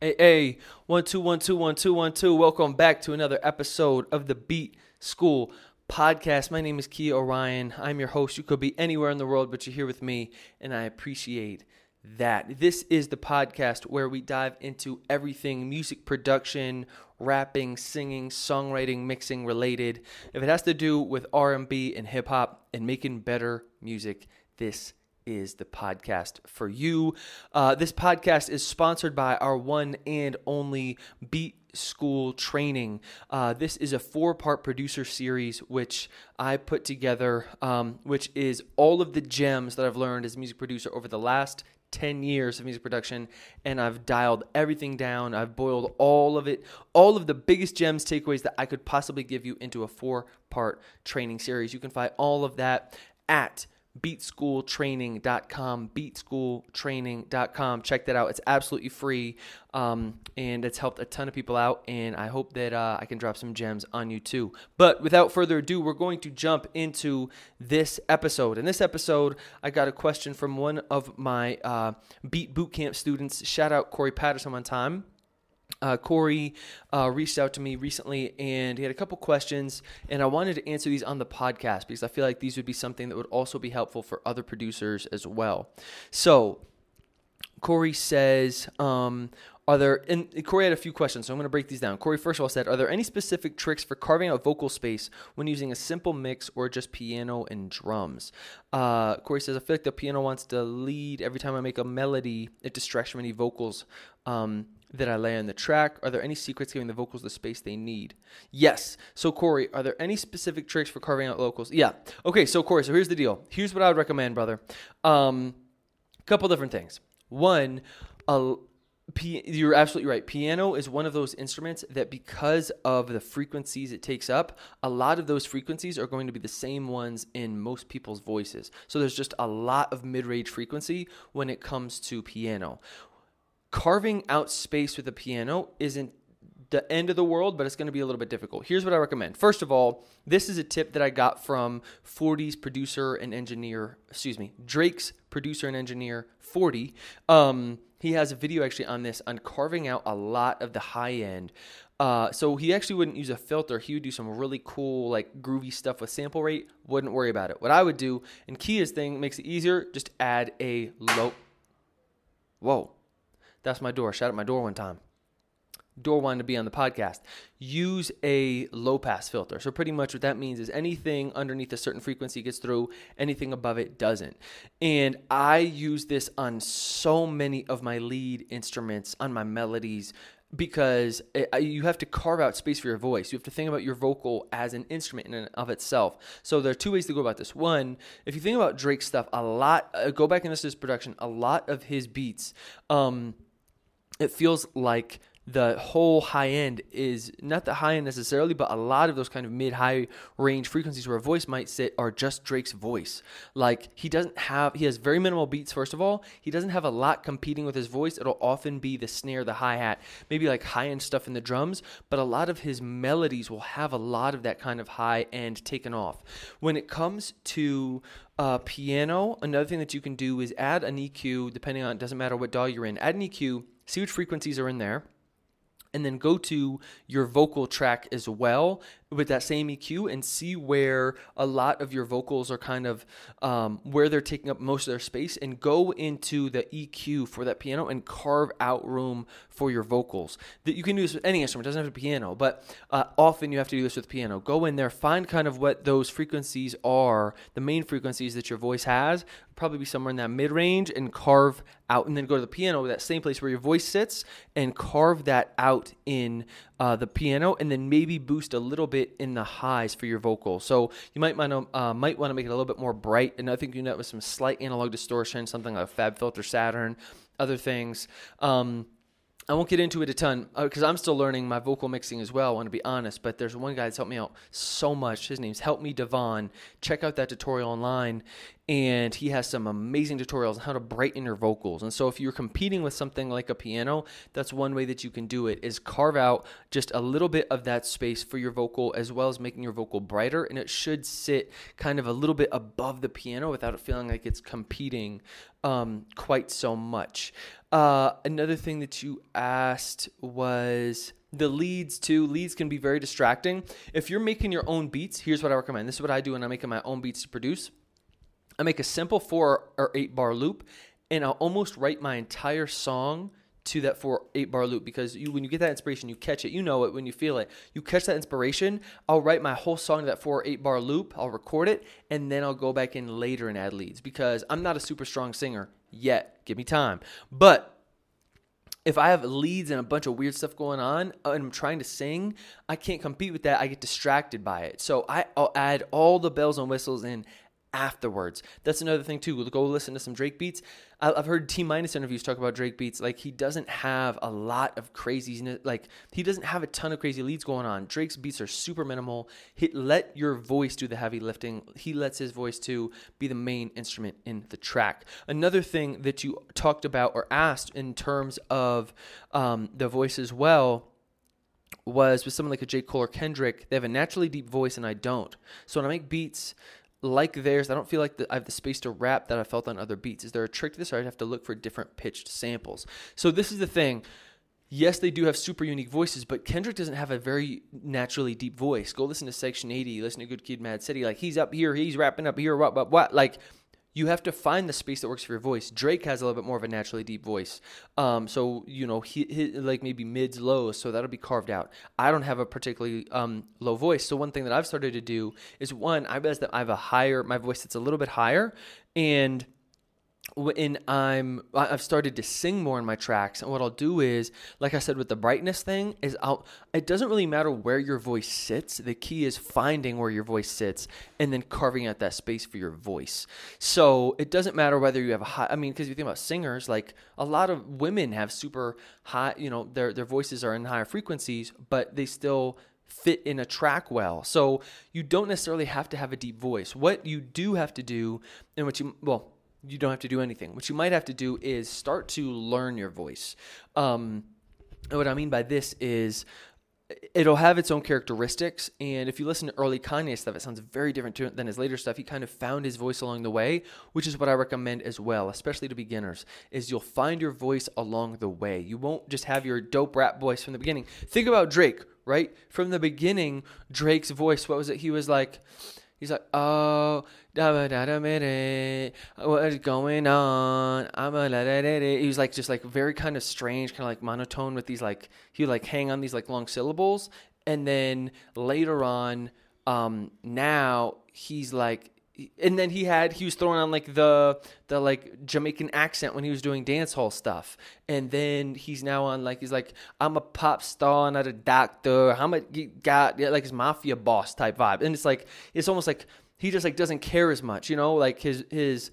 Hey, hey, one, two, one, two, one, two, one, two. Welcome back to another episode of the Beat School podcast. My name is Kia Orion. I'm your host. You could be anywhere in the world, but you're here with me, and I appreciate that. This is the podcast where we dive into everything music production, rapping, singing, songwriting, mixing related. If it has to do with R&B and hip hop and making better music, this is the podcast for you. Uh, this podcast is sponsored by our one and only Beat School Training. Uh, this is a four part producer series which I put together, um, which is all of the gems that I've learned as a music producer over the last 10 years of music production and I've dialed everything down. I've boiled all of it, all of the biggest gems, takeaways that I could possibly give you into a four part training series. You can find all of that at beatschooltraining.com beatschooltraining.com check that out. It's absolutely free um, and it's helped a ton of people out and i hope that uh, i can drop some gems on you too. But without further ado we're going to jump into this episode. In this episode i got a question from one of my uh, beat bootcamp students. Shout out corey patterson one time uh, Corey uh, reached out to me recently and he had a couple questions, and I wanted to answer these on the podcast because I feel like these would be something that would also be helpful for other producers as well. So, Corey says, um, are there, and Corey had a few questions, so I'm going to break these down. Corey, first of all, said, Are there any specific tricks for carving out vocal space when using a simple mix or just piano and drums? Uh, Corey says, I feel like the piano wants to lead every time I make a melody, it distracts from any vocals. Um, that I lay on the track? Are there any secrets giving the vocals the space they need? Yes. So, Corey, are there any specific tricks for carving out vocals? Yeah. Okay, so, Corey, so here's the deal. Here's what I would recommend, brother. Um, couple different things. One, a, you're absolutely right. Piano is one of those instruments that, because of the frequencies it takes up, a lot of those frequencies are going to be the same ones in most people's voices. So there's just a lot of mid range frequency when it comes to piano carving out space with a piano isn't the end of the world, but it's going to be a little bit difficult. Here's what I recommend. First of all, this is a tip that I got from 40's producer and engineer, excuse me, Drake's producer and engineer, 40. Um, he has a video actually on this on carving out a lot of the high end. Uh, so he actually wouldn't use a filter. He would do some really cool, like groovy stuff with sample rate. Wouldn't worry about it. What I would do, and Kia's thing makes it easier, just add a low. Whoa. That's my door. Shout out my door one time. Door wanted to be on the podcast. Use a low pass filter. So, pretty much what that means is anything underneath a certain frequency gets through, anything above it doesn't. And I use this on so many of my lead instruments, on my melodies, because it, you have to carve out space for your voice. You have to think about your vocal as an instrument in and of itself. So there are two ways to go about this. One, if you think about Drake's stuff, a lot, uh, go back and listen to his production, a lot of his beats, um, it feels like the whole high end is not the high end necessarily, but a lot of those kind of mid high range frequencies where a voice might sit are just Drake's voice. Like he doesn't have, he has very minimal beats, first of all. He doesn't have a lot competing with his voice. It'll often be the snare, the hi hat, maybe like high end stuff in the drums, but a lot of his melodies will have a lot of that kind of high end taken off. When it comes to uh, piano, another thing that you can do is add an EQ, depending on, it doesn't matter what DAW you're in, add an EQ see which frequencies are in there. And then go to your vocal track as well with that same EQ and see where a lot of your vocals are kind of um, where they're taking up most of their space and go into the EQ for that piano and carve out room for your vocals. That you can do this with any instrument, it doesn't have to be piano, but uh, often you have to do this with piano. Go in there, find kind of what those frequencies are, the main frequencies that your voice has, probably be somewhere in that mid range, and carve out, and then go to the piano, that same place where your voice sits, and carve that out in uh, the piano, and then maybe boost a little bit in the highs for your vocal. So you might want to uh, might want to make it a little bit more bright, and I think you know with some slight analog distortion, something like FabFilter Saturn, other things. Um, I won't get into it a ton because uh, I'm still learning my vocal mixing as well. I want to be honest, but there's one guy that's helped me out so much. His name's Help Me Devin. Check out that tutorial online, and he has some amazing tutorials on how to brighten your vocals. And so, if you're competing with something like a piano, that's one way that you can do it: is carve out just a little bit of that space for your vocal, as well as making your vocal brighter, and it should sit kind of a little bit above the piano without it feeling like it's competing um, quite so much. Uh, another thing that you asked was the leads too. Leads can be very distracting. If you're making your own beats, here's what I recommend. This is what I do when I'm making my own beats to produce. I make a simple four or eight bar loop, and I'll almost write my entire song to that four eight bar loop because you when you get that inspiration you catch it you know it when you feel it you catch that inspiration i'll write my whole song to that four eight bar loop i'll record it and then i'll go back in later and add leads because i'm not a super strong singer yet give me time but if I have leads and a bunch of weird stuff going on uh, and I'm trying to sing, I can't compete with that. I get distracted by it. So I, will add all the bells and whistles in afterwards. That's another thing too. Go listen to some Drake beats. I've heard T-Minus interviews talk about Drake beats. Like he doesn't have a lot of crazy, like he doesn't have a ton of crazy leads going on. Drake's beats are super minimal. He let your voice do the heavy lifting. He lets his voice to be the main instrument in the track. Another thing that you talked about or asked in terms of um, the voice as well was with someone like a J. Cole or Kendrick, they have a naturally deep voice and I don't. So when I make beats, like theirs, I don't feel like the, I have the space to rap that I felt on other beats. Is there a trick to this, or I'd have to look for different pitched samples? So this is the thing. Yes, they do have super unique voices, but Kendrick doesn't have a very naturally deep voice. Go listen to Section 80, listen to Good Kid, Mad City. Like he's up here, he's rapping up here, what, what, what. Like you have to find the space that works for your voice. Drake has a little bit more of a naturally deep voice. Um, so, you know, he, he, like maybe mids, lows, so that'll be carved out. I don't have a particularly um, low voice. So, one thing that I've started to do is one, I realize that I have a higher, my voice that's a little bit higher. And when I'm I've started to sing more in my tracks and what I'll do is like I said with the brightness thing is I'll it doesn't really matter where your voice sits the key is finding where your voice sits and then carving out that space for your voice so it doesn't matter whether you have a high I mean because you think about singers like a lot of women have super high you know their their voices are in higher frequencies but they still fit in a track well. So you don't necessarily have to have a deep voice. What you do have to do, and what you, well, you don't have to do anything. What you might have to do is start to learn your voice. Um, what I mean by this is it'll have its own characteristics. And if you listen to early Kanye stuff, it sounds very different to, than his later stuff. He kind of found his voice along the way, which is what I recommend as well, especially to beginners, is you'll find your voice along the way. You won't just have your dope rap voice from the beginning. Think about Drake, right? From the beginning, Drake's voice, what was it? He was like, He's like, oh, da da da minute, what is going on? I'm a la da da. He was like just like very kind of strange, kind of like monotone with these like he would like hang on these like long syllables, and then later on, um, now he's like and then he had he was throwing on like the the like Jamaican accent when he was doing dance hall stuff, and then he's now on like he's like I'm a pop star, not a doctor. I'm a got? Like his mafia boss type vibe, and it's like it's almost like he just like doesn't care as much, you know, like his his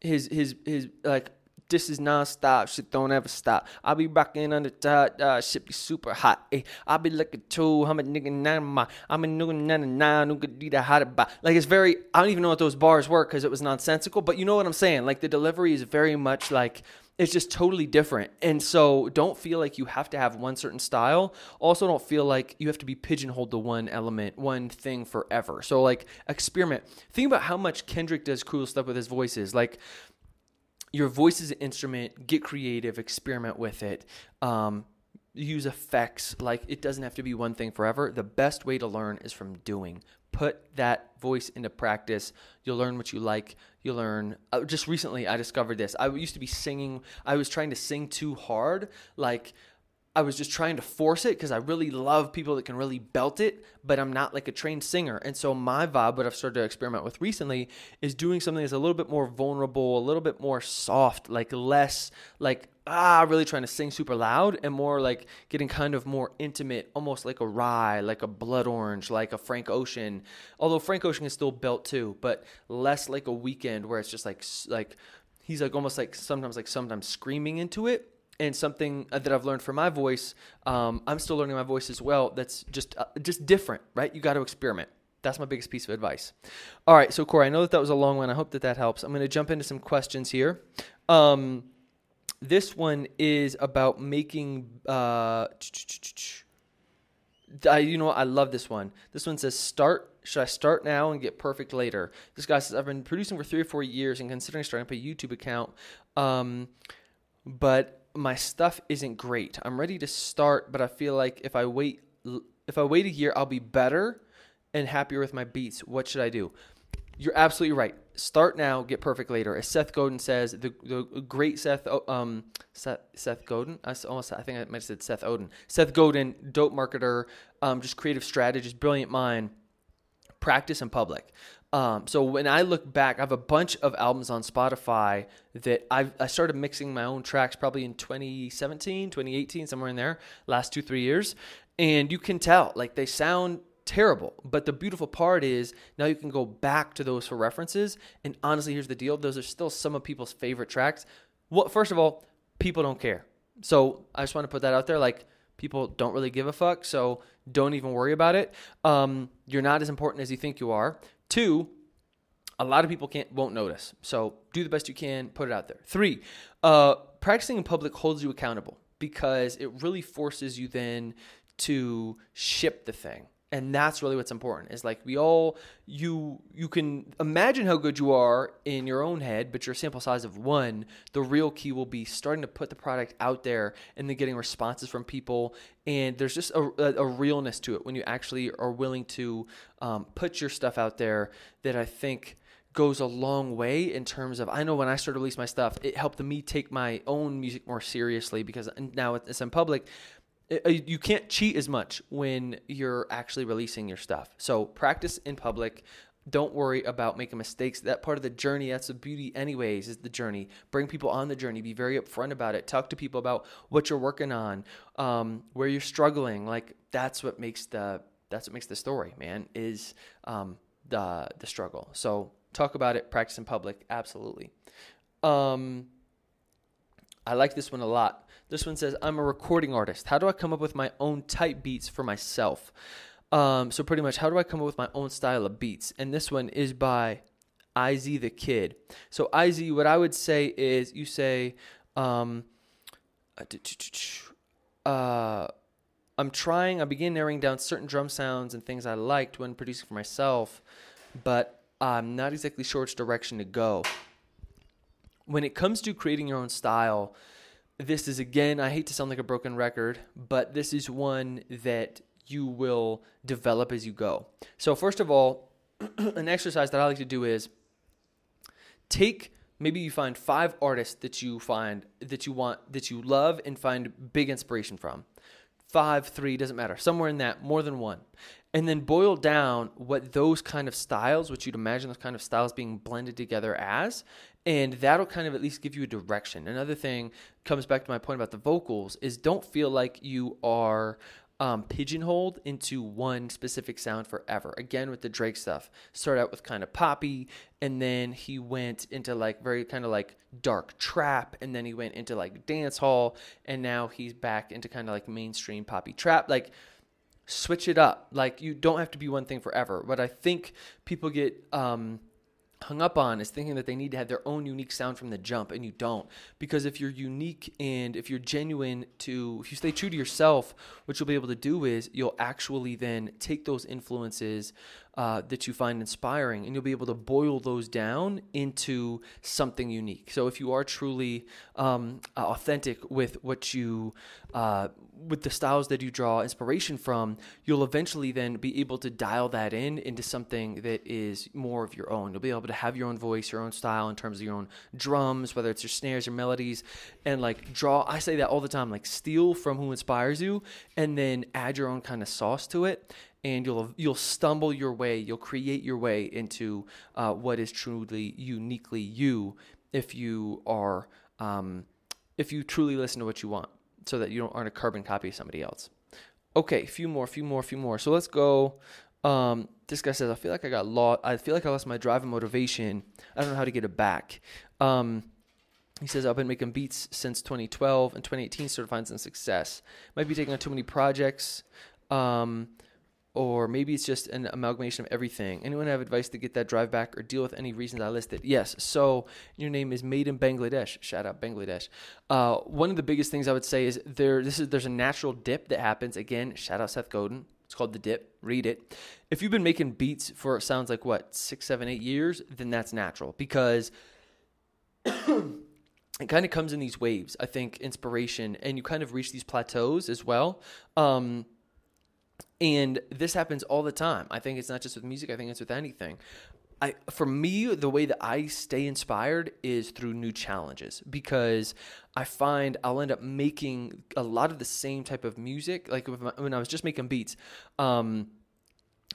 his his his like this is non-stop. Shit don't ever stop. I'll be rocking on the top. Uh, shit be super hot. I'll be looking too. I'm a nigga nah I'm a nigga nah nah nigga hot about. Like it's very. I don't even know what those bars were because it was nonsensical. But you know what I'm saying. Like the delivery is very much like it's just totally different. And so don't feel like you have to have one certain style. Also, don't feel like you have to be pigeonholed to one element, one thing forever. So, like, experiment. Think about how much Kendrick does cool stuff with his voices. Like, your voice is an instrument. Get creative, experiment with it. Um, use effects. Like it doesn't have to be one thing forever. The best way to learn is from doing. Put that voice into practice. You'll learn what you like. You'll learn. Uh, just recently, I discovered this. I used to be singing. I was trying to sing too hard. Like I was just trying to force it because I really love people that can really belt it, but I'm not like a trained singer. And so my vibe, what I've started to experiment with recently, is doing something that's a little bit more vulnerable, a little bit more soft, like less like ah, really trying to sing super loud, and more like getting kind of more intimate, almost like a Rhye, like a blood orange, like a Frank Ocean. Although Frank Ocean is still belt too, but less like a Weeknd where it's just like like he's like almost like sometimes like sometimes screaming into it and something uh, that I've learned from my voice, um, I'm still learning my voice as well. That's just uh, just different, right? You got to experiment. That's my biggest piece of advice. All right, so Corey, I know that that was a long one. I hope that that helps. I'm going to jump into some questions here. Um, this one is about making. Uh, I, you know, I love this one. This one says, "Start. Should I start now and get perfect later?" This guy says, "I've been producing for three or four years and considering starting up a YouTube account, um, but my stuff isn't great. I'm ready to start, but I feel like if I wait if I wait a year, I'll be better and happier with my beats. What should I do? You're absolutely right. Start now, get perfect later. As Seth Godin says, the, the great Seth, um, Seth, Seth Godin, I almost, I think I might have said Seth Odin. Seth Godin, dope marketer, um, just creative strategist, brilliant mind. Practice in public. Um, so when I look back, I have a bunch of albums on Spotify that I've, I started mixing my own tracks probably in 2017, 2018, somewhere in there, last two, three years. And you can tell, like, they sound terrible. But the beautiful part is now you can go back to those for references. And honestly, here's the deal those are still some of people's favorite tracks. Well, first of all, people don't care. So I just want to put that out there. Like, people don't really give a fuck. So don't even worry about it. Um, you're not as important as you think you are. Two, a lot of people can't won't notice. So do the best you can, put it out there. Three, uh, practicing in public holds you accountable because it really forces you then to ship the thing and that's really what's important is like we all you you can imagine how good you are in your own head but your sample size of one the real key will be starting to put the product out there and then getting responses from people and there's just a, a, a realness to it when you actually are willing to um, put your stuff out there that i think goes a long way in terms of I know when I started to release my stuff, it helped me take my own music more seriously because now it's in public. Uh, you can't cheat as much when you're actually releasing your stuff. So practice in public. Don't worry about making mistakes. That part of the journey, that's the beauty, anyways, is the journey. Bring people on the journey. Be very upfront about it. Talk to people about what you're working on, um, where you're struggling. Like that's what makes the that's what makes the story, man. Is um, the the struggle. So talk about it. Practice in public. Absolutely. Um, I like this one a lot. This one says, I'm a recording artist. How do I come up with my own type beats for myself? Um, so, pretty much, how do I come up with my own style of beats? And this one is by IZ the Kid. So, IZ, what I would say is you say, um, uh, I'm trying, I begin narrowing down certain drum sounds and things I liked when producing for myself, but I'm not exactly sure which direction to go. When it comes to creating your own style, this is again, I hate to sound like a broken record, but this is one that you will develop as you go. So, first of all, an exercise that I like to do is take maybe you find five artists that you find that you want that you love and find big inspiration from five three doesn't matter somewhere in that more than one and then boil down what those kind of styles which you'd imagine those kind of styles being blended together as and that'll kind of at least give you a direction. Another thing comes back to my point about the vocals is don't feel like you are um, pigeonholed into one specific sound forever. Again, with the Drake stuff, start out with kind of poppy, and then he went into like very kind of like dark trap, and then he went into like dance hall, and now he's back into kind of like mainstream poppy trap. Like, switch it up. Like, you don't have to be one thing forever. But I think people get um, hung up on is thinking that they need to have their own unique sound from the jump and you don't. Because if you're unique and if you're genuine to if you stay true to yourself what you'll be able to do is you'll actually then take those influences uh, that you find inspiring and you'll be able to boil those down into something unique. So if you are truly um, authentic with what you uh, with the styles that you draw inspiration from, you'll eventually then be able to dial that in into something that is more of your own. You'll be able to have your own voice, your own style in terms of your own drums, whether it's your snares, your melodies, and like draw. I say that all the time, like steal from who inspires you, and then add your own kind of sauce to it. And you'll you'll stumble your way, you'll create your way into uh, what is truly uniquely you if you are um, if you truly listen to what you want so that you don't aren't a carbon copy of somebody else. Okay, a few more, a few more, a few more. So let's go. Um, this guy says, I feel like I got lost. I feel like I lost my drive and motivation. I don't know how to get it back. Um, he says, I've been making beats since 2012 and 2018 started finding some success. Might be taking on too many projects. Um, or maybe it's just an amalgamation of everything. Anyone have advice to get that drive back or deal with any reasons I listed? Yes. So your name is made in Bangladesh. Shout out Bangladesh. Uh, one of the biggest things I would say is there. This is there's a natural dip that happens. Again, shout out Seth Godin. It's called the dip. Read it. If you've been making beats for it sounds like what six, seven, eight years, then that's natural because it kind of comes in these waves. I think inspiration, and you kind of reach these plateaus as well. Um, and this happens all the time. I think it's not just with music. I think it's with anything. I, for me, the way that I stay inspired is through new challenges because I find I'll end up making a lot of the same type of music. Like when I was just making beats, um,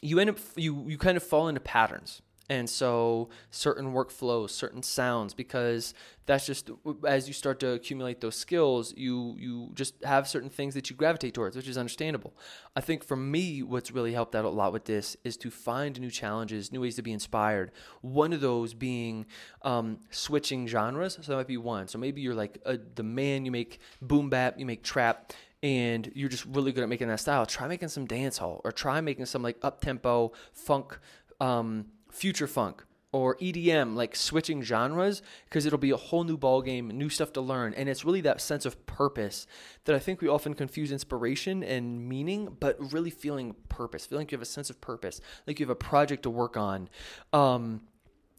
you end up you you kind of fall into patterns and so certain workflows certain sounds because that's just as you start to accumulate those skills you you just have certain things that you gravitate towards which is understandable. I think for me what's really helped out a lot with this is to find new challenges new ways to be inspired. One of those being um, switching genres. So that might be one. So maybe you're like a, the man you make boom bap you make trap and you're just really good at making that style. Try making some dance hall or try making some like up tempo funk um, future funk or EDM, like switching genres, because it'll be a whole new ballgame, new stuff to learn. And it's really that sense of purpose that I think we often confuse inspiration and meaning, but really feeling purpose, feeling like you have a sense of purpose, like you have a project to work on. Um,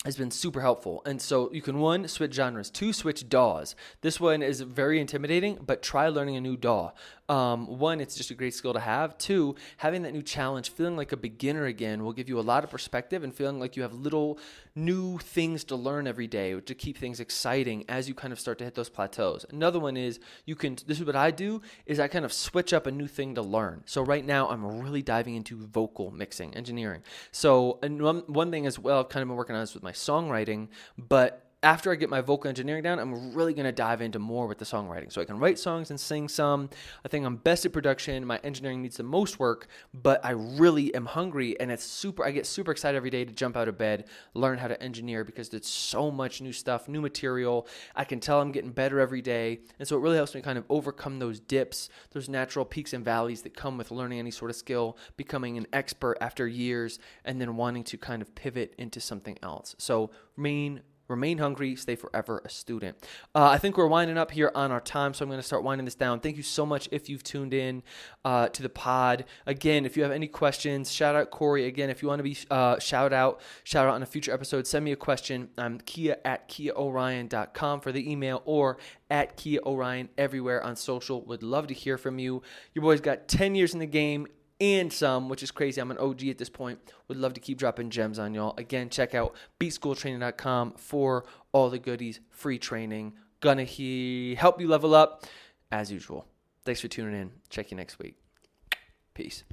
has been super helpful. And so you can one switch genres, two switch DAWs. This one is very intimidating, but try learning a new DAW. Um, one, it's just a great skill to have. Two, having that new challenge, feeling like a beginner again, will give you a lot of perspective and feeling like you have little new things to learn every day to keep things exciting as you kind of start to hit those plateaus. Another one is you can. This is what I do is I kind of switch up a new thing to learn. So right now I'm really diving into vocal mixing engineering. So and one, one thing as well I've kind of been working on this with my songwriting, but after I get my vocal engineering down, I'm really going to dive into more with the songwriting. So I can write songs and sing some. I think I'm best at production. My engineering needs the most work, but I really am hungry and it's super I get super excited every day to jump out of bed, learn how to engineer because there's so much new stuff, new material. I can tell I'm getting better every day. And so it really helps me kind of overcome those dips, those natural peaks and valleys that come with learning any sort of skill, becoming an expert after years and then wanting to kind of pivot into something else. So remain Remain hungry, stay forever a student. Uh, I think we're winding up here on our time, so I'm going to start winding this down. Thank you so much if you've tuned in uh, to the pod. Again, if you have any questions, shout out Corey. Again, if you want to be uh, shout out, shout out on a future episode, send me a question. I'm Kia at KiaOrion.com for the email or at Kia Orion everywhere on social. Would love to hear from you. Your boy's got 10 years in the game and some, which is crazy. I'm an OG at this point. Would love to keep dropping gems on y'all. Again, check out beatschooltraining.com for all the goodies, free training. Gonna he help you level up as usual. Thanks for tuning in. Check you next week. Peace.